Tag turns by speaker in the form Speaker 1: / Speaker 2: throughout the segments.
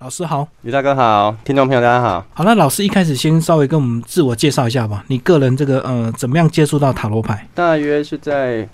Speaker 1: 老师好，
Speaker 2: 李大哥好，听众朋友大家好。
Speaker 1: 好，那老师一开始先稍微跟我们自我介绍一下吧。你个人这个呃，怎么样接触到塔罗牌？
Speaker 2: 大约是在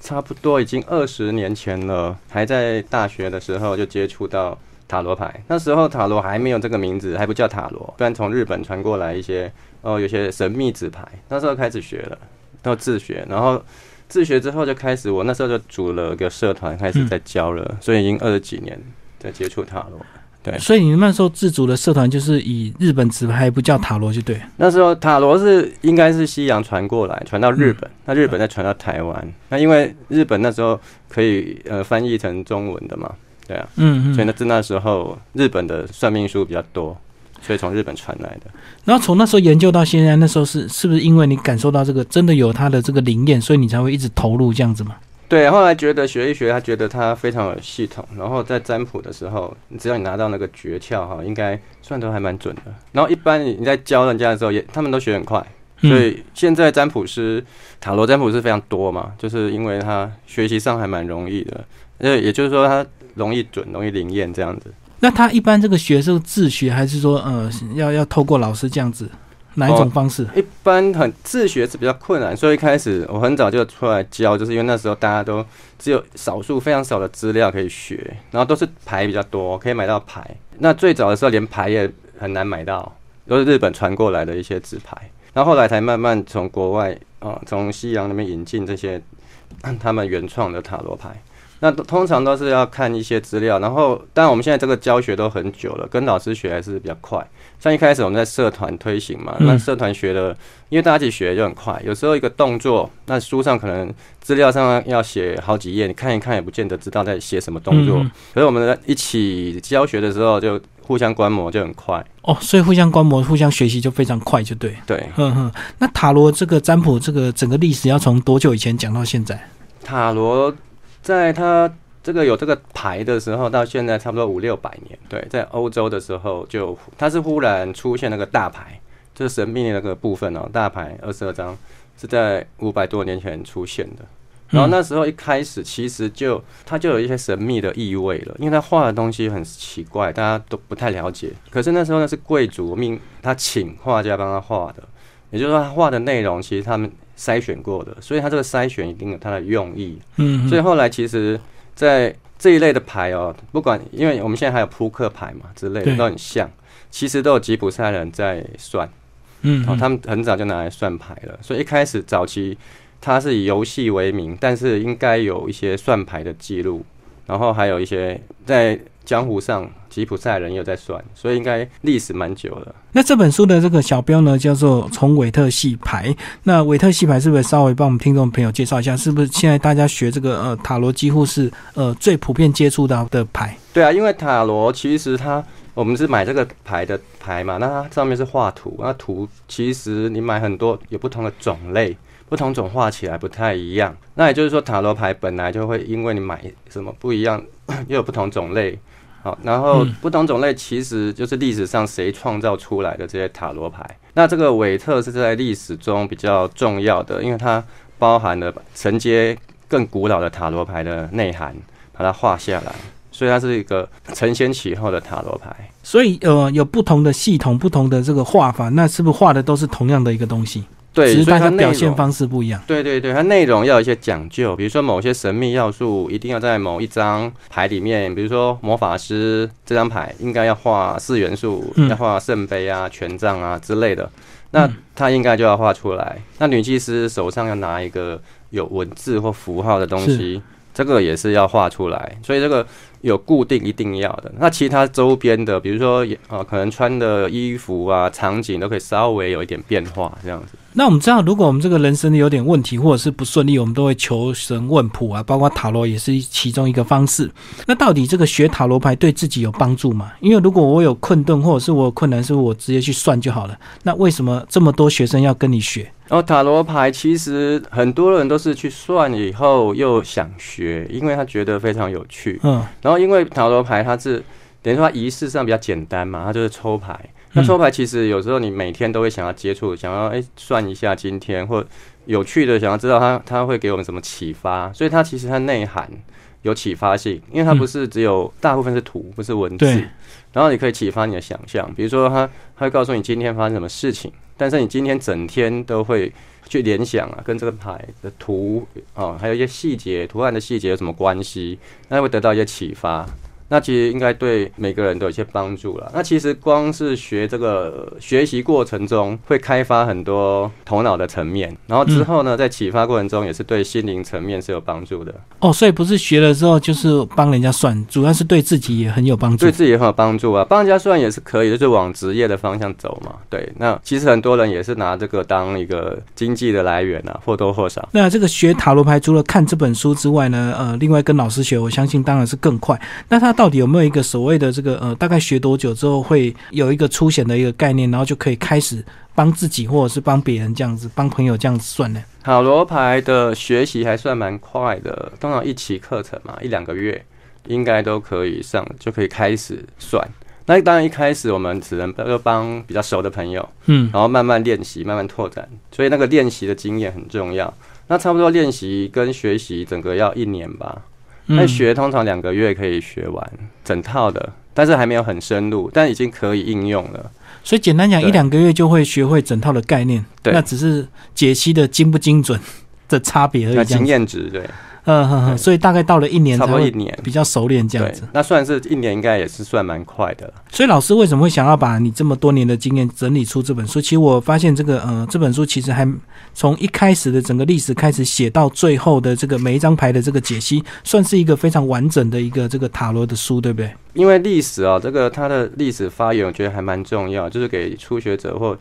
Speaker 2: 差不多已经二十年前了，还在大学的时候就接触到塔罗牌。那时候塔罗还没有这个名字，还不叫塔罗，不然从日本传过来一些哦，有些神秘纸牌。那时候开始学了，到自学，然后自学之后就开始，我那时候就组了个社团，开始在教了，所以已经二十几年在接触塔罗。对，
Speaker 1: 所以你那时候自主的社团就是以日本纸牌不叫塔罗就对。
Speaker 2: 那时候塔罗是应该是西洋传过来，传到日本，那日本再传到台湾。那因为日本那时候可以呃翻译成中文的嘛，对啊，嗯嗯，所以那自那时候日本的算命书比较多，所以从日本传来的。
Speaker 1: 然后从那时候研究到现在，那时候是是不是因为你感受到这个真的有它的这个灵验，所以你才会一直投入这样子吗？
Speaker 2: 对，后来觉得学一学，他觉得他非常有系统，然后在占卜的时候，只要你拿到那个诀窍哈，应该算都还蛮准的。然后一般你在教人家的时候，也他们都学很快，所以现在占卜师、塔罗占卜是非常多嘛，就是因为他学习上还蛮容易的，呃，也就是说他容易准、容易灵验这样子。
Speaker 1: 那他一般这个学是自学，还是说呃要要透过老师这样子？哪一种方式？
Speaker 2: 一般很自学是比较困难，所以一开始我很早就出来教，就是因为那时候大家都只有少数非常少的资料可以学，然后都是牌比较多，可以买到牌。那最早的时候连牌也很难买到，都是日本传过来的一些纸牌，然后后来才慢慢从国外啊，从西洋那边引进这些他们原创的塔罗牌。那通常都是要看一些资料，然后但我们现在这个教学都很久了，跟老师学还是比较快。像一开始我们在社团推行嘛，那社团学的，因为大家一起学就很快。有时候一个动作，那书上可能资料上要写好几页，你看一看也不见得知道在写什么动作。所以我们一起教学的时候就互相观摩就很快。
Speaker 1: 哦，所以互相观摩、互相学习就非常快，就对。
Speaker 2: 对，
Speaker 1: 哼哼。那塔罗这个占卜，这个整个历史要从多久以前讲到现在？
Speaker 2: 塔罗。在他这个有这个牌的时候，到现在差不多五六百年。对，在欧洲的时候就他是忽然出现那个大牌，就是神秘的那个部分哦，大牌二十二张是在五百多年前出现的。然后那时候一开始其实就它就有一些神秘的意味了，因为他画的东西很奇怪，大家都不太了解。可是那时候那是贵族命他请画家帮他画的，也就是说他画的内容其实他们。筛选过的，所以它这个筛选一定有它的用意。嗯，所以后来其实，在这一类的牌哦，不管因为我们现在还有扑克牌嘛之类的，都很像，其实都有吉普赛人在算。嗯，然后他们很早就拿来算牌了，所以一开始早期它是以游戏为名，但是应该有一些算牌的记录，然后还有一些在。江湖上吉普赛人有在算，所以应该历史蛮久了。
Speaker 1: 那这本书的这个小标呢，叫做《从韦特系牌》。那韦特系牌是不是稍微帮我们听众朋友介绍一下？是不是现在大家学这个呃塔罗几乎是呃最普遍接触到的牌？
Speaker 2: 对啊，因为塔罗其实它我们是买这个牌的牌嘛，那它上面是画图，那图其实你买很多有不同的种类，不同种画起来不太一样。那也就是说塔罗牌本来就会因为你买什么不一样，又有不同种类。好，然后不同种类其实就是历史上谁创造出来的这些塔罗牌。那这个韦特是在历史中比较重要的，因为它包含了承接更古老的塔罗牌的内涵，把它画下来，所以它是一个承先启后的塔罗牌。
Speaker 1: 所以呃，有不同的系统、不同的这个画法，那是不是画的都是同样的一个东西？
Speaker 2: 对，
Speaker 1: 只是它表现方式不一样。
Speaker 2: 对对对，它内容要有一些讲究，比如说某些神秘要素一定要在某一张牌里面，比如说魔法师这张牌应该要画四元素，要画圣杯啊、权杖啊之类的，那它应该就要画出来。那女祭司手上要拿一个有文字或符号的东西，这个也是要画出来。所以这个。有固定一定要的，那其他周边的，比如说啊，可能穿的衣服啊，场景都可以稍微有一点变化，这样子。
Speaker 1: 那我们知道，如果我们这个人生有点问题或者是不顺利，我们都会求神问卜啊，包括塔罗也是其中一个方式。那到底这个学塔罗牌对自己有帮助吗？因为如果我有困顿或者是我有困难，是我直接去算就好了。那为什么这么多学生要跟你学？
Speaker 2: 然后塔罗牌其实很多人都是去算以后又想学，因为他觉得非常有趣。嗯，然后因为塔罗牌它是等于说它仪式上比较简单嘛，它就是抽牌。那抽牌其实有时候你每天都会想要接触，想要哎算一下今天或有趣的，想要知道它它会给我们什么启发。所以它其实它内涵有启发性，因为它不是只有大部分是图，不是文字。
Speaker 1: 对
Speaker 2: 然后你可以启发你的想象，比如说它它会告诉你今天发生什么事情，但是你今天整天都会去联想啊，跟这个牌的图啊，还有一些细节、图案的细节有什么关系，那会得到一些启发。那其实应该对每个人都有一些帮助了。那其实光是学这个学习过程中，会开发很多头脑的层面，然后之后呢，在启发过程中也是对心灵层面是有帮助的，
Speaker 1: 哦，所以不是学了之后就是帮人家算，主要是对自己也很有帮助
Speaker 2: 对。自己也很有帮助啊。帮人家算也是可以，就是往职业的方向走嘛。对，那其实很多人也是拿这个当一个经济的来源啊，或多或少。
Speaker 1: 那这个学塔罗牌，除了看这本书之外呢，呃，另外跟老师学，我相信当然是更快。那他到底有没有一个所谓的这个呃，大概学多久之后会有一个粗显的一个概念，然后就可以开始帮自己或者是帮别人这样子，帮朋友这样子算呢？
Speaker 2: 塔罗牌的学习还算蛮快的，通常一期课程嘛，一两个月应该都可以上，就可以开始算。那当然一开始我们只能就帮比较熟的朋友，
Speaker 1: 嗯，
Speaker 2: 然后慢慢练习，慢慢拓展，所以那个练习的经验很重要。那差不多练习跟学习整个要一年吧，那
Speaker 1: 嗯
Speaker 2: 学通常两个月可以学完整套的，但是还没有很深入，但已经可以应用了。
Speaker 1: 所以简单讲，一两个月就会学会整套的概念，
Speaker 2: 对
Speaker 1: 那只是解析的精不精准的差别而已。
Speaker 2: 经验值对，
Speaker 1: 嗯哼哼，所以大概到了一年
Speaker 2: 差不多一年。
Speaker 1: 比较熟练这样子。，
Speaker 2: 那算是一年，应该也是算蛮快的了。
Speaker 1: 所以老师为什么会想要把你这么多年的经验整理出这本书？其实我发现这个呃这本书其实还从一开始的整个历史开始写到最后的这个每一张牌的这个解析，算是一个非常完整的一个这个塔罗的书，对不对？
Speaker 2: 因为历史啊，这个它的历史发源，我觉得还蛮重要，就是给初学者或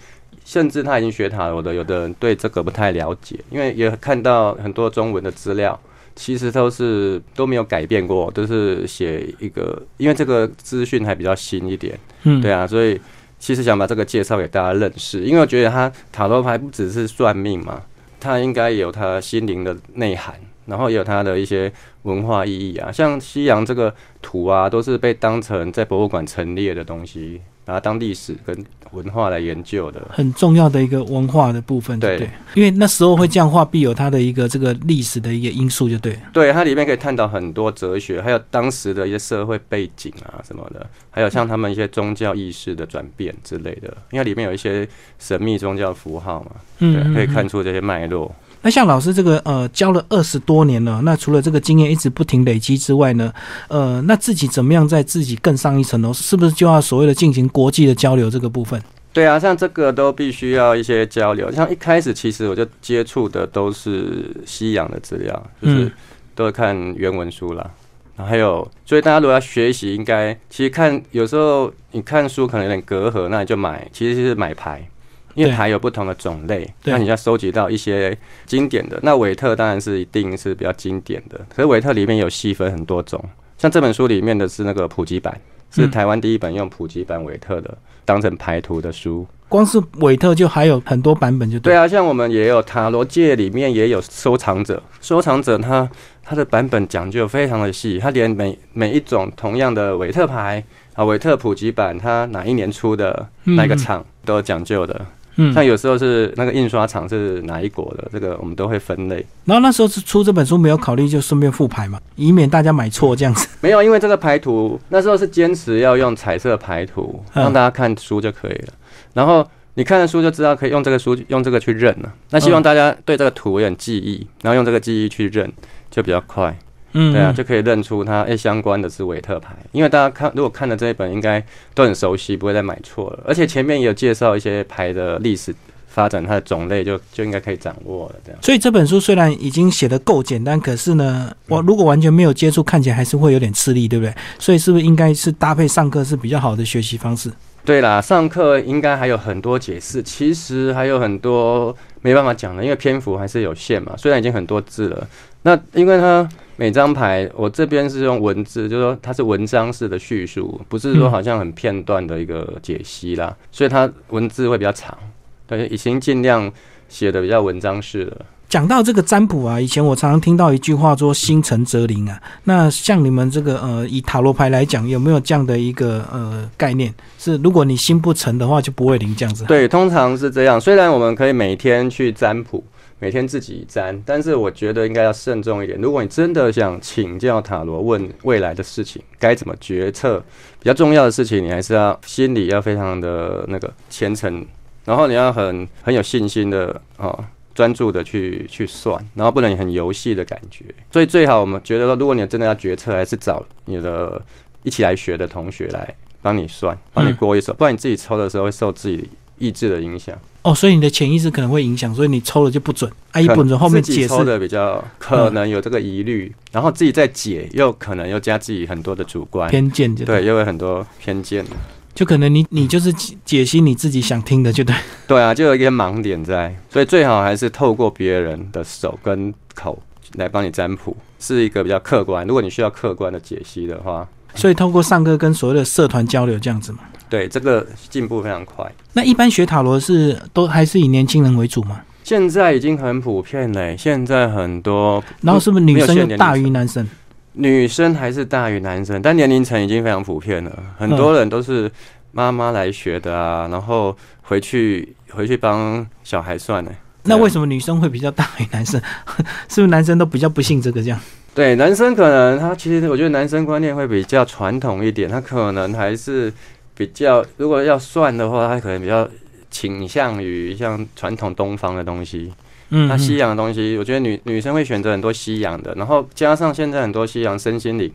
Speaker 2: 甚至他已经学塔罗的，有的人对这个不太了解，因为也看到很多中文的资料，其实都是都没有改变过，都是写一个，因为这个资讯还比较新一点，
Speaker 1: 嗯，
Speaker 2: 对啊，所以其实想把这个介绍给大家认识，因为我觉得他塔罗牌不只是算命嘛，它应该有它心灵的内涵，然后也有它的一些文化意义啊，像西洋这个图啊，都是被当成在博物馆陈列的东西，把它当历史跟文化来研究的。
Speaker 1: 很重要的一个文化的部分，对？因为那时候会这样画，必有它的一个这个历史的一个因素，就对了。
Speaker 2: 对，它里面可以探讨很多哲学，还有当时的一些社会背景啊什么的，还有像他们一些宗教意识的转变之类的，因为里面有一些神秘宗教符号嘛，
Speaker 1: 嗯，
Speaker 2: 可以看
Speaker 1: 嗯
Speaker 2: 出这些脉络。
Speaker 1: 那像老师这个呃教了二十多年了，那除了这个经验一直不停累积之外呢，呃，那自己怎么样在自己更上一层楼？是不是就要所谓的进行国际的交流这个部分？
Speaker 2: 对啊，像这个都必须要一些交流。像一开始其实我就接触的都是西洋的资料，就是
Speaker 1: 嗯
Speaker 2: 都是看原文书啦。然后还有，所以大家如果要学习，应该其实看有时候你看书可能有点隔阂，那你就买，其实是买牌，因为
Speaker 1: 对
Speaker 2: 牌有不同的种类，那你要收集到一些经典的。那韦特当然是一定是比较经典的，可是韦特里面有细分很多种，像这本书里面的是那个普及版，是
Speaker 1: 嗯
Speaker 2: 台湾第一本用普及版韦特的当成牌图的书。
Speaker 1: 光是韦特就还有很多版本，就对。
Speaker 2: 对啊，像我们也有塔罗界里面也有收藏者，收藏者他他的版本讲究非常的细，他连每每一种同样的韦特牌啊，韦特普及版，它哪一年出的，
Speaker 1: 嗯
Speaker 2: 哪个厂都有讲究的。
Speaker 1: 嗯，
Speaker 2: 像有时候是那个印刷厂是哪一国的，这个我们都会分类。
Speaker 1: 然后那时候是出这本书，没有考虑就顺便复牌嘛，以免大家买错这样子。
Speaker 2: 没有，因为这个牌图那时候是坚持要用彩色牌图，
Speaker 1: 嗯
Speaker 2: 让大家看书就可以了。然后你看了书就知道可以用这个书用这个去认了。那希望大家对这个图有点记忆，然后用这个记忆去认，就比较快。
Speaker 1: 嗯，
Speaker 2: 对啊，
Speaker 1: 嗯
Speaker 2: 就可以认出它诶、相关的是维特牌，因为大家看如果看了这一本，应该都很熟悉，不会再买错了。而且前面也有介绍一些牌的历史发展，它的种类就就应该可以掌握了。这样
Speaker 1: 所以这本书虽然已经写的够简单，可是呢，
Speaker 2: 嗯
Speaker 1: 我如果完全没有接触，看起来还是会有点吃力，对不对？所以是不是应该是搭配上课是比较好的学习方式？
Speaker 2: 对啦，上课应该还有很多解释，其实还有很多没办法讲了，因为篇幅还是有限嘛。虽然已经很多字了，那因为它每张牌，我这边是用文字，就是说它是文章式的叙述，不是说好像很片段的一个解析啦，所以它文字会比较长。对，已经尽量写的比较文章式了。
Speaker 1: 讲到这个占卜啊，以前我常常听到一句话说“心诚则灵”啊。那像你们这个呃，以塔罗牌来讲，有没有这样的一个呃概念？是如果你心不诚的话，就不会灵这样子。
Speaker 2: 对，通常是这样。虽然我们可以每天去占卜，每天自己占，但是我觉得应该要慎重一点。如果你真的想请教塔罗问未来的事情，该怎么决策，比较重要的事情，你还是要心里要非常的那个虔诚，然后你要很很有信心的啊，专注的去去算，然后不能很游戏的感觉。所以最好我们觉得说，如果你真的要决策，还是找你的一起来学的同学来帮你算，帮你过一手，不然你自己抽的时候会受自己意志的影响。
Speaker 1: 哦，所以你的潜意识可能会影响，所以你抽了就不准。啊，一本准后面解释
Speaker 2: 抽的比较可能有这个疑虑，然后自己再解，又可能又加自己很多的主观
Speaker 1: 偏见，
Speaker 2: 对，又有很多偏见。
Speaker 1: 就可能你你就是解析你自己想听的，就对。
Speaker 2: 对啊，就有一些盲点在，所以最好还是透过别人的手跟口来帮你占卜，是一个比较客观。如果你需要客观的解析的话，
Speaker 1: 所以透过上课跟所谓的社团交流这样子嘛。
Speaker 2: 对，这个进步非常快。
Speaker 1: 那一般学塔罗是都还是以年轻人为主吗？
Speaker 2: 现在已经很普遍嘞。现在很多，
Speaker 1: 然后是不是女生大于男生？
Speaker 2: 女生还是大于男生，但年龄层已经非常普遍了。很多人都是妈妈来学的啊，然后回去回去帮小孩算呢。
Speaker 1: 那为什么女生会比较大于男生？是不是男生都比较不信这个这样？
Speaker 2: 对，男生可能他其实我觉得男生观念会比较传统一点，他可能还是。比较，如果要算的话，他可能比较倾向于像传统东方的东西。嗯，那西洋的东西，我觉得女女生会选择很多西洋的，然后加上现在很多西洋身心灵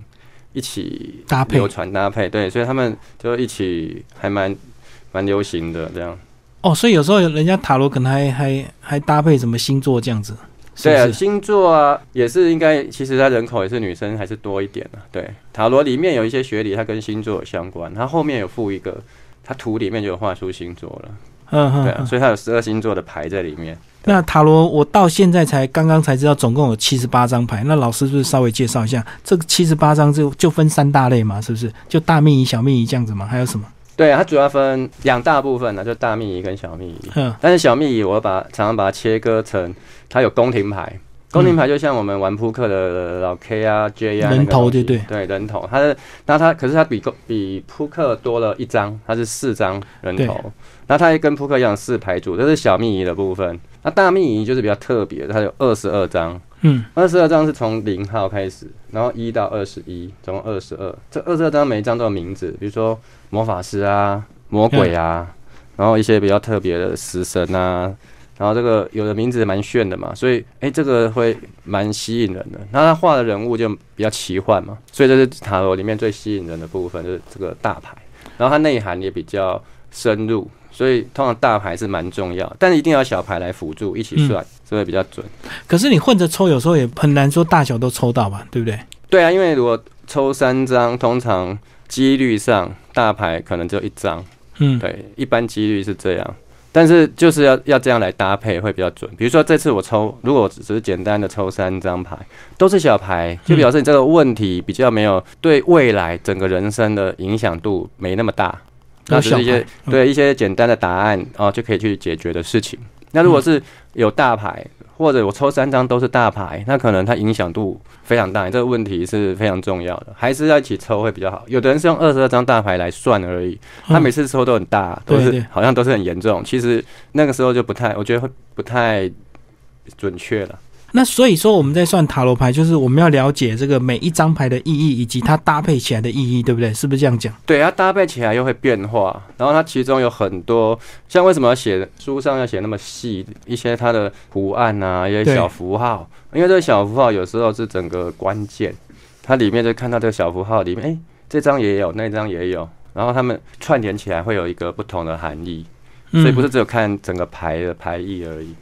Speaker 2: 一起
Speaker 1: 搭配、
Speaker 2: 流传搭配，对，所以他们就一起还蛮蛮流行的这样。
Speaker 1: 哦，所以有时候人家塔罗可能还还还搭配什么星座这样子。
Speaker 2: 对啊，星座啊，也是应该，其实它人口也是女生还是多一点的。对，塔罗里面有一些学理，它跟星座有相关，它后面有附一个，它图里面就有画出星座了。嗯嗯，对啊，所以它有十二星座的牌在里面。
Speaker 1: 那塔罗我到现在才刚刚才知道，总共有七十八张牌。那老师是不是稍微介绍一下，这个七十八张就就分三大类嘛？是不是？就大秘仪、小秘仪这样子嘛？还有什么？
Speaker 2: 对，它主要分两大部分呢，就大秘仪跟小秘仪。嗯，但是小秘仪我把常常把它切割成。它有宫廷牌，宫廷牌就像我们玩扑克的老 K 啊、J 啊，
Speaker 1: 人头对对
Speaker 2: 对人头，它的那它可是它比比扑克多了一张，它是四张人头，那它也跟扑克一样四牌组，这是小秘仪的部分。那大秘仪就是比较特别，它有二十二张，嗯，二十二张是从零号开始，然后一到二十一，总共二十二。这二十二张每一张都有名字，比如说魔法师啊、魔鬼啊，然后一些比较特别的食神啊。然后这个有的名字蛮炫的嘛，所以哎，这个会蛮吸引人的。那他画的人物就比较奇幻嘛，所以这是塔罗里面最吸引人的部分，就是这个大牌。然后它内涵也比较深入，所以通常大牌是蛮重要，但是一定要小牌来辅助一起算，所以比较准。
Speaker 1: 可是你混着抽，有时候也很难说大小都抽到吧，对不对？
Speaker 2: 对啊，因为如果抽三张，通常几率上大牌可能就一张。嗯，对，一般几率是这样。但是就是要要这样来搭配会比较准。比如说这次我抽，如果只是简单的抽三张牌，都是小牌，就表示你这个问题比较没有对未来整个人生的影响度没那么大，
Speaker 1: 那是
Speaker 2: 一些对一些简单的答案啊就可以去解决的事情。那如果是有大牌。或者我抽三张都是大牌，那可能它影响度非常大，这个问题是非常重要的，还是要一起抽会比较好。有的人是用二十二张大牌来算而已，他每次抽都很大，都是好像都是很严重，其实那个时候就不太，我觉得会不太准确了。
Speaker 1: 那所以说，我们在算塔罗牌，就是我们要了解这个每一张牌的意义，以及它搭配起来的意义，对不对？是不是这样讲？
Speaker 2: 对，它搭配起来又会变化，然后它其中有很多，像为什么要写书上要写那么细一些它的图案啊，一些小符号，因为这个小符号有时候是整个关键，它里面就看到这个小符号里面，哎，这张也有，那张也有，然后它们串联起来会有一个不同的含义，所以不是只有看整个牌的牌意而已，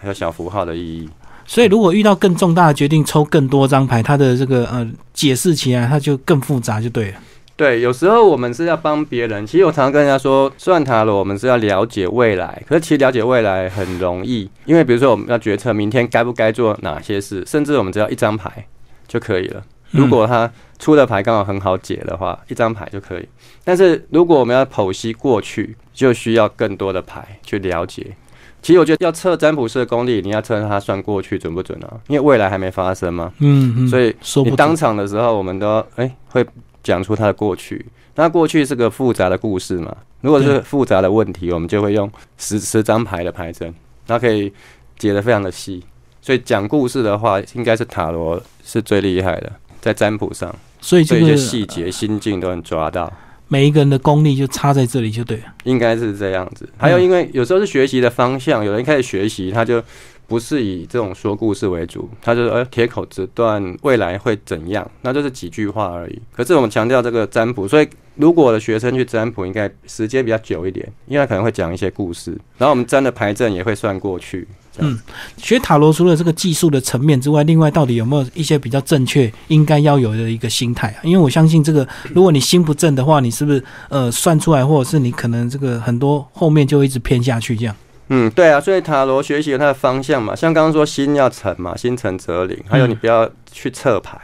Speaker 2: 还有小符号的意义。
Speaker 1: 所以，如果遇到更重大的决定，抽更多张牌，它的这个呃解释起来，它就更复杂，就对了。
Speaker 2: 对，有时候我们是要帮别人。其实我常常跟人家说，算塔罗，我们是要了解未来。可是，其实了解未来很容易，因为比如说我们要决策明天该不该做哪些事，甚至我们只要一张牌就可以了。如果他出的牌刚好很好解的话，一张牌就可以。但是，如果我们要剖析过去，就需要更多的牌去了解。其实我觉得要测占卜师的功力，你要测他算过去准不准啊？因为未来还没发生嘛。嗯嗯。所以你当场的时候，我们都哎会讲出他的过去。那过去是个复杂的故事嘛？如果是复杂的问题，我们就会用十十张牌的牌阵，那可以解得非常的细。所以讲故事的话，应该是塔罗是最厉害的，在占卜上，
Speaker 1: 所以这
Speaker 2: 些细节、心境都能抓到。
Speaker 1: 每一个人的功力就差在这里就对了。
Speaker 2: 应该是这样子。还有，因为有时候是学习的方向，有人开始学习，他就不是以这种说故事为主，他就呃铁口直断未来会怎样，那就是几句话而已。可是我们强调这个占卜，所以如果我的学生去占卜，应该时间比较久一点，因为他可能会讲一些故事，然后我们占的牌阵也会算过去。
Speaker 1: 嗯，学塔罗除了这个技术的层面之外，另外到底有没有一些比较正确应该要有的一个心态啊？因为我相信这个，如果你心不正的话，你是不是呃算出来，或者是你可能这个很多后面就一直偏下去这样？
Speaker 2: 嗯，对啊，所以塔罗学习有它的方向嘛，像刚刚说心要诚嘛，心诚则灵，还有你不要去测牌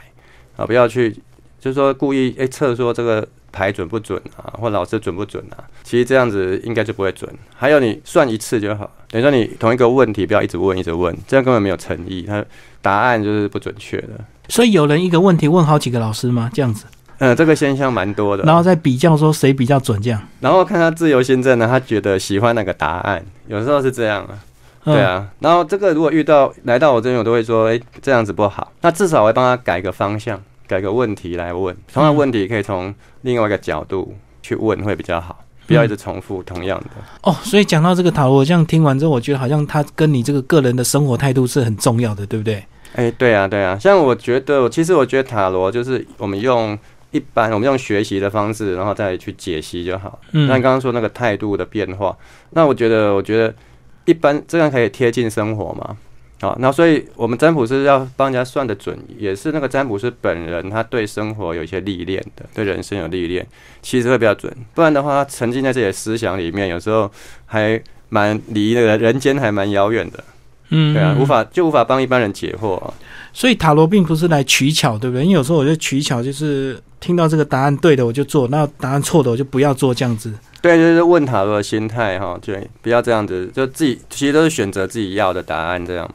Speaker 2: 啊，不要去就是说故意诶测说这个。牌准不准啊，或老师准不准啊？其实这样子应该就不会准。还有你算一次就好，等于说你同一个问题不要一直问一直问，这样根本没有诚意，它答案就是不准确的。
Speaker 1: 所以有人一个问题问好几个老师吗？这样子？
Speaker 2: 嗯，这个现象蛮多的。
Speaker 1: 然后再比较说谁比较准，这样。
Speaker 2: 然后看他自由心证呢，他觉得喜欢哪个答案，有时候是这样啊。对啊。然后这个如果遇到来到我这边，我都会说，哎，这样子不好。那至少我会帮他改个方向。改个问题来问，同样问题可以从另外一个角度去问，会比较好，不要一直重复同样的。
Speaker 1: 哦，所以讲到这个塔罗，这样听完之后，我觉得好像他跟你这个个人的生活态度是很重要的，对不对？
Speaker 2: 哎，对啊，对啊。像我觉得，其实我觉得塔罗就是我们用一般我们用学习的方式，然后再去解析就好。嗯。那你刚刚说那个态度的变化，那我觉得，我觉得一般这样可以贴近生活嘛。好，那所以我们占卜师要帮人家算的准，也是那个占卜师本人他对生活有一些历练的，对人生有历练，其实会比较准。不然的话，他沉浸在自己的思想里面，有时候还蛮离那个人间还蛮遥远的。嗯，对啊，无法就无法帮一般人解惑。
Speaker 1: 所以塔罗并不是来取巧，对不对？因为有时候我觉得取巧就是听到这个答案对的我就做，那答案错的我就不要做这样子。
Speaker 2: 对，就是问塔罗的心态哈，对，不要这样子，就自己其实都是选择自己要的答案这样。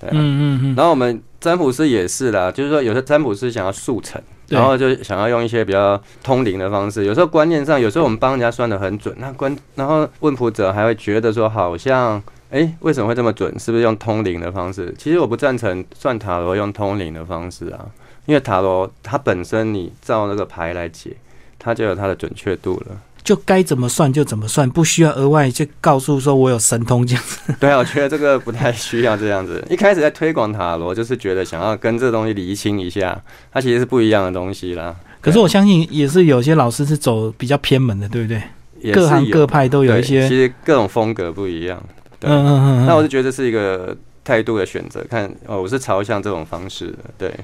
Speaker 2: 对，嗯嗯嗯，然后我们占卜师也是啦，就是说有些占卜师想要速成，然后就想要用一些比较通灵的方式。有时候观念上，有时候我们帮人家算的很准，那观然后问卜者还会觉得说，好像哎，为什么会这么准？是不是用通灵的方式？其实我不赞成算塔罗用通灵的方式啊，因为塔罗它本身你照那个牌来解，它就有它的准确度了。
Speaker 1: 就该怎么算就怎么算，不需要额外去告诉说我有神通这样子。
Speaker 2: 对啊，我觉得这个不太需要这样子。一开始在推广塔罗，就是觉得想要跟这东西厘清一下，它其实是不一样的东西啦。
Speaker 1: 可是我相信也是有些老师是走比较偏门的，对不对？各行各派都有一些，
Speaker 2: 其实各种风格不一样。嗯嗯嗯。那我就觉得是一个态度的选择，看哦，我是朝向这种方式的，对。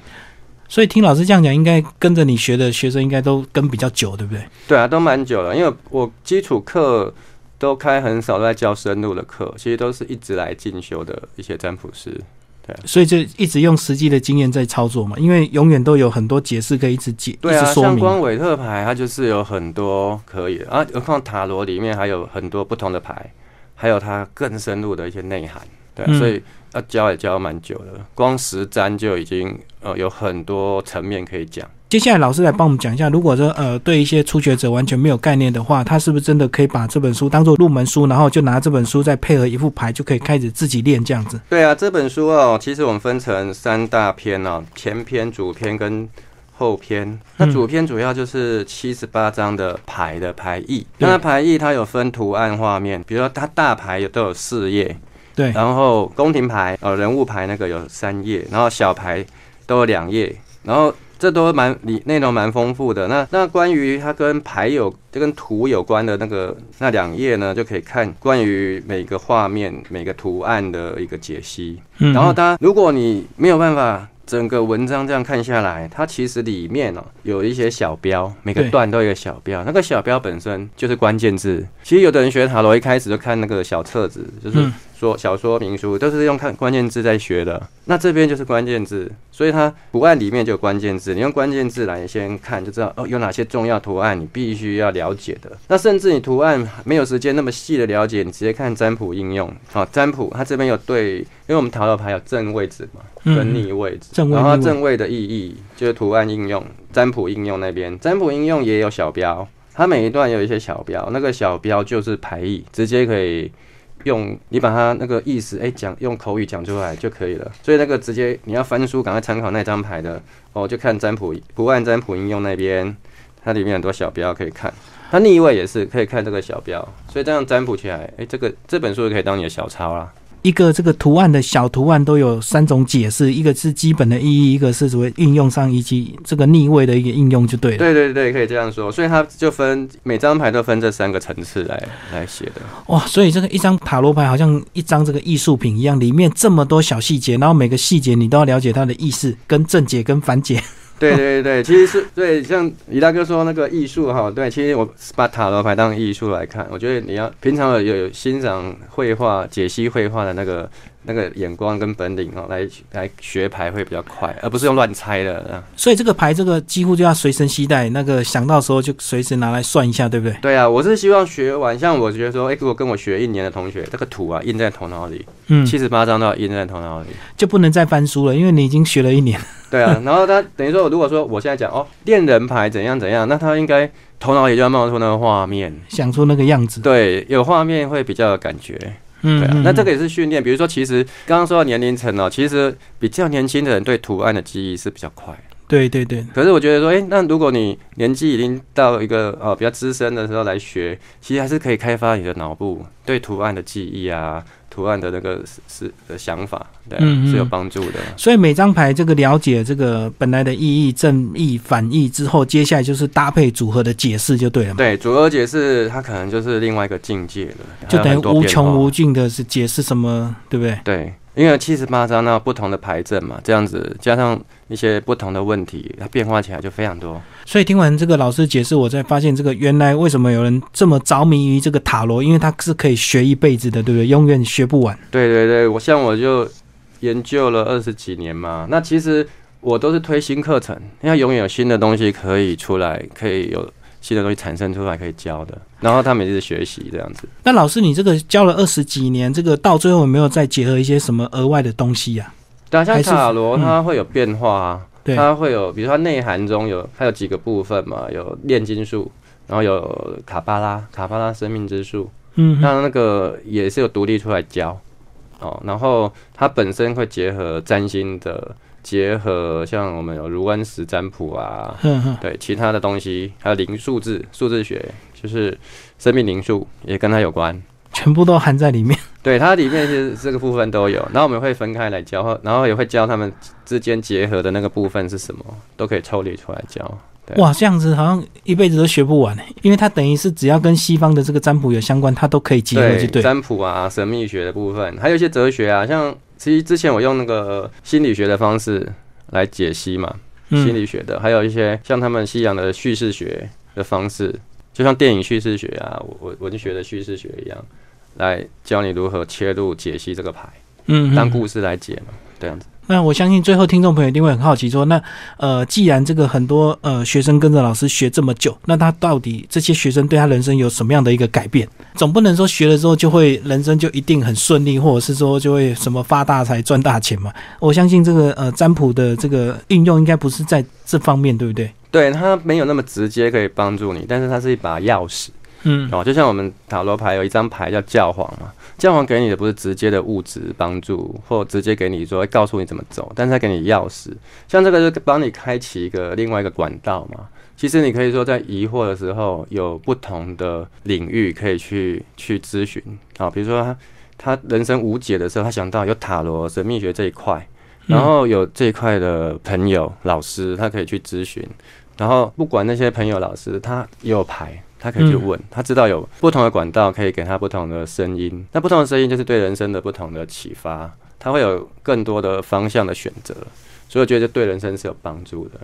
Speaker 1: 所以听老师这样讲，应该跟着你学的学生应该都跟比较久，对不对？
Speaker 2: 对啊，都蛮久了。因为我基础课都开很少，都在教深入的课，其实都是一直来进修的一些占卜师。对，
Speaker 1: 所以就一直用实际的经验在操作嘛。因为永远都有很多解释可以一直解，
Speaker 2: 对
Speaker 1: 啊，
Speaker 2: 像光韦特牌，它就是有很多可以啊。何况塔罗里面还有很多不同的牌，还有它更深入的一些内涵。对，所以。要教也教蛮久的，光实战就已经呃有很多层面可以讲。
Speaker 1: 接下来老师来帮我们讲一下，如果说呃对一些初学者完全没有概念的话，他是不是真的可以把这本书当做入门书，然后就拿这本书再配合一副牌，就可以开始自己练这样子？
Speaker 2: 对啊，这本书哦，其实我们分成三大篇哦，前篇、主篇跟后篇。那主篇主要就是七十八张的牌的牌意，那牌意它有分图案、画面，比如说它大牌有都有四页。
Speaker 1: 对，
Speaker 2: 然后宫廷牌呃人物牌那个有三页，然后小牌都有两页，然后这都蛮里内容蛮丰富的。那那关于它跟牌有就跟图有关的那个那两页呢，就可以看关于每个画面每个图案的一个解析。嗯然后当然如果你没有办法。整个文章这样看下来，它其实里面哦有一些小标，每个段都有一个小标，那个小标本身就是关键字。其实有的人学塔罗一开始就看那个小册子，就是说小说明书都是用看关键字在学的。那这边就是关键字，所以它图案里面就有关键字，你用关键字来先看就知道哦有哪些重要图案你必须要了解的。那甚至你图案没有时间那么细的了解，你直接看占卜应用。好，占卜它这边有对，因为我们塔罗牌有正位置嘛，跟逆位置。然后正位的意义就是图案应用，占卜应用那边，占卜应用也有小标，它每一段有一些小标，那个小标就是牌意，直接可以用你把它那个意思哎讲用口语讲出来就可以了。所以那个直接你要翻书，赶快参考那张牌的哦，就看占卜不按占卜应用那边，它里面很多小标可以看。它逆位也是可以看这个小标，所以这样占卜起来，哎，这个这本书也可以当你的小抄啦。
Speaker 1: 一个这个图案的小图案都有三种解释，一个是基本的意义，一个是所谓运用上以及这个逆位的一个应用就对了。
Speaker 2: 对对对，可以这样说。所以它就分每张牌都分这三个层次来来写的。
Speaker 1: 哇，所以这个一张塔罗牌好像一张这个艺术品一样，里面这么多小细节，然后每个细节你都要了解它的意思，跟正解跟反解。
Speaker 2: 对对对，其实是对，像李大哥说那个艺术哈，对，其实我把塔罗牌当艺术来看，我觉得你要平常有有欣赏绘画、解析绘画的那个那个眼光跟本领哦，来来学牌会比较快，而不是用乱猜的。
Speaker 1: 所以这个牌这个几乎就要随身携带，那个想到时候就随时拿来算一下，对不对？
Speaker 2: 对啊，我是希望学完，像我觉得说，哎，如果跟我学一年的同学，这个图啊印在头脑里，嗯，七十八张都要印在头脑里，
Speaker 1: 就不能再翻书了，因为你已经学了一年。
Speaker 2: 对啊，然后他等于说，如果说我现在讲哦，恋人牌怎样怎样，那他应该头脑也就要冒出那个画面，
Speaker 1: 想出那个样子。
Speaker 2: 对，有画面会比较有感觉。嗯，对啊，那这个也是训练。比如说，其实刚刚说到年龄层哦，其实比较年轻的人对图案的记忆是比较快。
Speaker 1: 对对对。
Speaker 2: 可是我觉得说，哎，那如果你年纪已经到一个呃比较资深的时候来学，其实还是可以开发你的脑部对图案的记忆啊。图案的那个是是的想法，对，是有帮助的。
Speaker 1: 所以每张牌这个了解这个本来的意义、正义、反义之后，接下来就是搭配组合的解释就对了嘛。
Speaker 2: 对，组合解释它可能就是另外一个境界了，
Speaker 1: 就等于无穷无尽的是解释什么，对不对？
Speaker 2: 对。因为七十八张那不同的牌阵嘛，这样子加上一些不同的问题，它变化起来就非常多。
Speaker 1: 所以听完这个老师解释，我才发现这个原来为什么有人这么着迷于这个塔罗，因为它是可以学一辈子的，对不对？永远学不完。
Speaker 2: 对对对，我像我就研究了二十几年嘛，那其实我都是推新课程，因为永远有新的东西可以出来，可以有。新的东西产生出来可以教的，然后他们也是学习这样子。
Speaker 1: 那老师，你这个教了二十几年，这个到最后有没有再结合一些什么额外的东西呀？
Speaker 2: 对，像塔罗它会有变化啊，它会有，比如说内涵中有它有几个部分嘛，有炼金术，然后有卡巴拉，卡巴拉生命之树，嗯，那那个也是有独立出来教哦，然后它本身会结合占星的。结合像我们有如安石占卜啊，对其他的东西，还有零数字数字学，就是生命灵数也跟它有关，
Speaker 1: 全部都含在里面。
Speaker 2: 对，它里面是这个部分都有，然后我们会分开来教，然后也会教他们之间结合的那个部分是什么，都可以抽离出来教。
Speaker 1: 哇，这样子好像一辈子都学不完呢，因为它等于是只要跟西方的这个占卜有相关，它都可以结合，就对。
Speaker 2: 占卜啊，神秘学的部分，还有一些哲学啊，像。其实之前我用那个心理学的方式来解析嘛，心理学的，还有一些像他们西洋的叙事学的方式，就像电影叙事学啊，文文学的叙事学一样，来教你如何切入解析这个牌，嗯，当故事来解嘛，这样子。
Speaker 1: 那我相信最后听众朋友一定会很好奇，说那呃，既然这个很多呃学生跟着老师学这么久，那他到底这些学生对他人生有什么样的一个改变？总不能说学了之后就会人生就一定很顺利，或者是说就会什么发大财赚大钱嘛？我相信这个呃占卜的这个运用应该不是在这方面，对不对？
Speaker 2: 对，它没有那么直接可以帮助你，但是它是一把钥匙。嗯，哦，就像我们塔罗牌有一张牌叫教皇嘛，教皇给你的不是直接的物质帮助，或直接给你说告诉你怎么走，但是他给你钥匙，像这个就帮你开启一个另外一个管道嘛。其实你可以说在疑惑的时候，有不同的领域可以去去咨询啊，比如说他他人生无解的时候，他想到有塔罗神秘学这一块，然后有这一块的朋友老师，他可以去咨询，然后不管那些朋友老师，他也有牌。他可以去问，他知道有不同的管道可以给他不同的声音，那不同的声音就是对人生的不同的启发，他会有更多的方向的选择，所以我觉得对人生是有帮助的。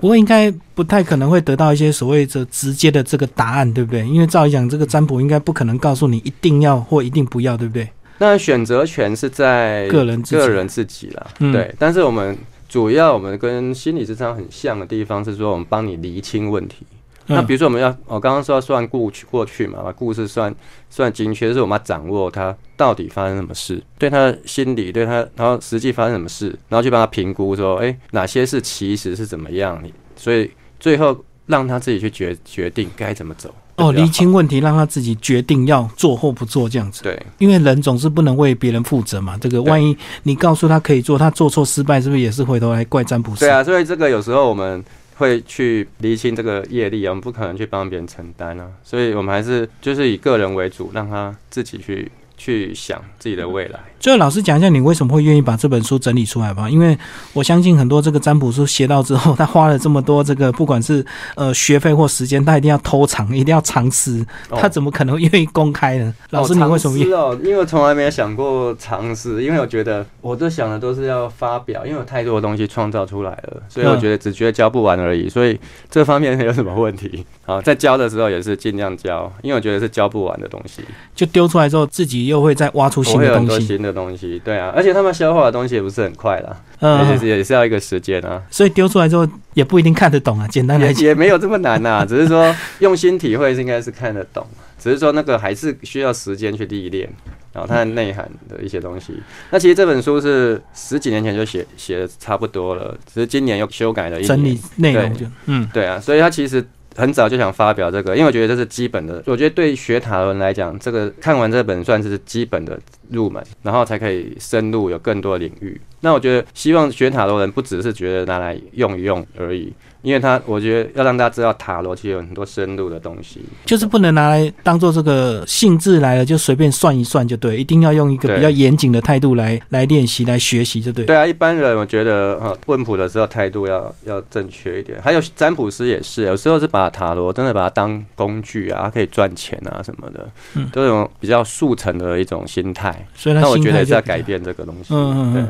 Speaker 1: 不过应该不太可能会得到一些所谓的直接的这个答案，对不对？因为照理讲，这个占卜应该不可能告诉你一定要或一定不要，对不对？
Speaker 2: 那选择权是在
Speaker 1: 个人
Speaker 2: 个人自己了，对。但是我们主要我们跟心理智商很像的地方是说，我们帮你厘清问题。那比如说我们要，我刚刚说要算过去过去嘛，把故事算算精确，就是我们要掌握他到底发生什么事，对他的心理，对他，然后实际发生什么事，然后去帮他评估说，哎，哪些事其实是怎么样，所以最后让他自己去决决定该怎么走。
Speaker 1: 哦，厘清问题，让他自己决定要做或不做这样子。
Speaker 2: 对
Speaker 1: 因为人总是不能为别人负责嘛。这个万一你告诉他可以做，他做错失败，是不是也是回头来怪占卜师？
Speaker 2: 对啊，所以这个有时候我们会去厘清这个业力啊，我们不可能去帮别人承担啊，所以我们还是就是以个人为主，让他自己去去想自己的未来。
Speaker 1: 最后，老师讲一下你为什么会愿意把这本书整理出来吧？因为我相信很多这个占卜书写到之后，他花了这么多这个不管是呃学费或时间，他一定要偷藏，一定要藏私，
Speaker 2: 哦
Speaker 1: 他怎么可能愿意公开呢？老师，
Speaker 2: 哦
Speaker 1: 你为什么愿
Speaker 2: 尝试哦？因为我从来没有想过尝试，因为我觉得我都想的都是要发表，因为有太多的东西创造出来了，所以我
Speaker 1: 嗯
Speaker 2: 觉得只觉得教不完而已，所以这方面没有什么问题。好，在教的时候也是尽量教，因为我觉得是教不完的东西，
Speaker 1: 就丢出来之后，自己又会再挖出新的东西？
Speaker 2: 新的东西，对啊，而且他们消化的东西也不是很快啦，也
Speaker 1: 嗯，
Speaker 2: 是也是要一个时间啊。
Speaker 1: 所以丢出来之后也不一定看得懂啊。简单来
Speaker 2: 也
Speaker 1: 讲，
Speaker 2: 也没有这么难呐、只是说用心体会是应该是看得懂，只是说那个还是需要时间去历练，然后它的内涵的一些东西。那其实这本书是十几年前就写写的差不多了，只是今年又修改了一年
Speaker 1: 整理。内容
Speaker 2: 对
Speaker 1: 就嗯
Speaker 2: 对啊，所以他其实很早就想发表这个，因为我觉得这是基本的。我觉得对学塔罗人来讲，这个看完这本算是基本的入门，然后才可以深入有更多的领域。那我觉得希望学塔罗人不只是觉得拿来用一用而已，因为他我觉得要让大家知道塔罗其实有很多深入的东西。
Speaker 1: 就是不能拿来当做这个兴致来了就随便算一算就对，一定要用一个比较严谨的态度来来练习来学习就对。
Speaker 2: 对啊，一般人我觉得啊问卜的时候态度要要正确一点，还有占卜师也是，有时候是把塔罗真的把它当工具啊，可以赚钱啊什么的，
Speaker 1: 嗯
Speaker 2: 都有种比较速成的一种心态。
Speaker 1: 所以他心
Speaker 2: 那我觉得
Speaker 1: 态就比较
Speaker 2: 也是要改变这个东西。
Speaker 1: 嗯嗯嗯，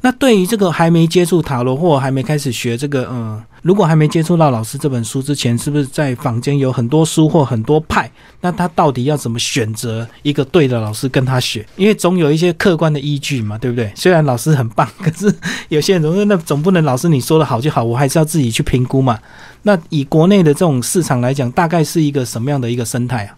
Speaker 1: 那对于这个还没接触塔罗或还没开始学这个，嗯，如果还没接触到老师这本书之前，是不是在坊间有很多书或很多派？那他到底要怎么选择一个对的老师跟他学？因为总有一些客观的依据嘛，对不对？虽然老师很棒，可是有些人总是那总不能老师你说的好就好，我还是要自己去评估嘛。那以国内的这种市场来讲，大概是一个什么样的一个生态啊？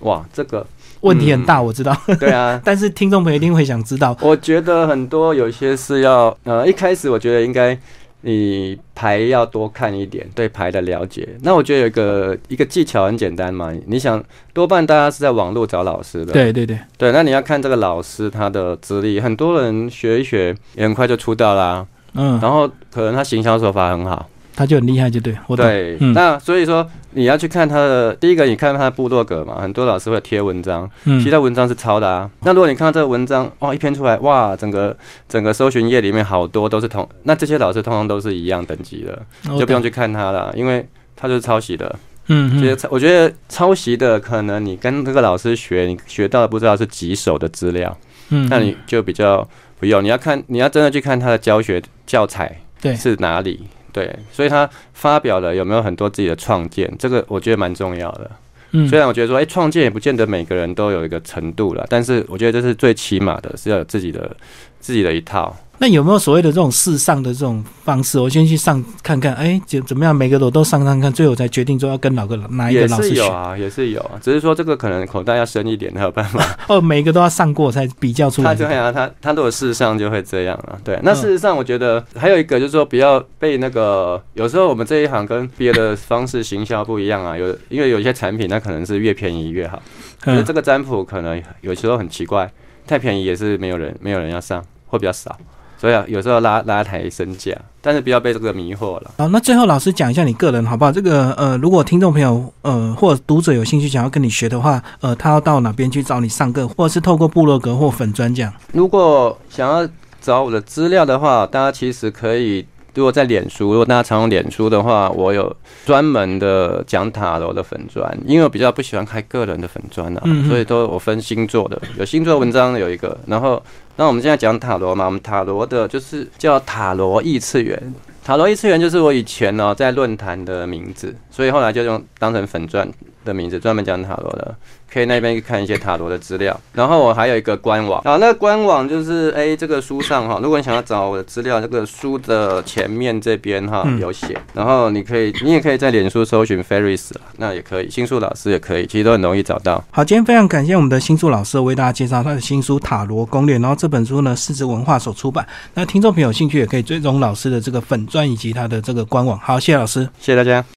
Speaker 2: 哇，这个
Speaker 1: 问题很大，我知道，
Speaker 2: 对啊。
Speaker 1: 但是听众朋友一定会想知道。
Speaker 2: 我觉得很多有些是要呃，一开始我觉得应该你牌要多看一点，对牌的了解。那我觉得有一个一个技巧很简单嘛，你想多半大家是在网络找老师的，
Speaker 1: 对对对，
Speaker 2: 对，那你要看这个老师他的资历，很多人学一学也很快就出道啦，
Speaker 1: 嗯，
Speaker 2: 然后可能他行销手法很好，
Speaker 1: 他就很厉害，就对。
Speaker 2: 对，
Speaker 1: 嗯
Speaker 2: 那所以说你要去看他的第一个，你看他的部落格嘛，很多老师会贴文章，
Speaker 1: 嗯
Speaker 2: 其他文章是抄的啊。那如果你看到这个文章，哇，一篇出来，哇，整个整个搜寻页里面好多都是同，那这些老师通常都是一样等级的，就不用去看他了，因为他就是抄袭的。
Speaker 1: 嗯嗯
Speaker 2: 其实我觉得抄袭的可能你跟这个老师学，你学到的不知道是几手的资料，
Speaker 1: 嗯，
Speaker 2: 那你就比较不用。你要看，你要真的去看他的教学教材
Speaker 1: 对
Speaker 2: 是哪里，对，所以他发表了有没有很多自己的创建，这个我觉得蛮重要的。
Speaker 1: 嗯
Speaker 2: 虽然我觉得说，哎、创建也不见得每个人都有一个程度了，但是我觉得这是最起码的，是要有自己的自己的一套。
Speaker 1: 那有没有所谓的这种试上的这种方式？我先去上看看，哎，怎怎么样？每个我都上上看，最后才决定说要跟哪个哪一个
Speaker 2: 也
Speaker 1: 老师学。
Speaker 2: 是有啊，也是有啊，只是说这个可能口袋要深一点才有办法。
Speaker 1: 哦，每个都要上过才比较出来。
Speaker 2: 他就会啊，他他如果事实上就会这样啊。对，那
Speaker 1: 嗯
Speaker 2: 事实上我觉得还有一个就是说，不要被那个有时候我们这一行跟别的方式行销不一样啊。有因为有些产品它可能是越便宜越好，可是
Speaker 1: 嗯
Speaker 2: 这个占卜可能有时候很奇怪，太便宜也是没有人没有人要上，会比较少。所以啊，有时候拉拉抬身价，但是不要被这个迷惑了。
Speaker 1: 好，那最后老师讲一下你个人好不好？这个呃，如果听众朋友呃或者读者有兴趣想要跟你学的话，呃，他要到哪边去找你上课，或者是透过部落格或粉专这样？
Speaker 2: 如果想要找我的资料的话，大家其实可以，如果在脸书，如果大家常用脸书的话，我有专门的讲塔罗的粉砖，因为我比较不喜欢开个人的粉砖啊，所以都我分星座的，有星座文章有一个，然后那我们现在讲塔罗嘛，我们塔罗的就是叫塔罗异次元。塔罗异次元就是我以前呢、在论坛的名字，所以后来就用当成粉钻的名字，专门讲塔罗的。可以那边看一些塔罗的资料。然后我还有一个官网啊，那个官网就是哎、这个书上哈，如果你想要找我的资料，这个书的前面这边哈
Speaker 1: 嗯
Speaker 2: 有写，然后你可以，你也可以在脸书搜寻 Ferris，那也可以，新书老师也可以，其实都很容易找到。
Speaker 1: 好，今天非常感谢我们的新书老师为大家介绍他的新书《塔罗攻略》，然后这本书呢，狮子文化所出版。那听众朋友有兴趣也可以追踪老师的这个粉钻以及他的这个官网。好，谢谢老师。
Speaker 2: 谢谢大家。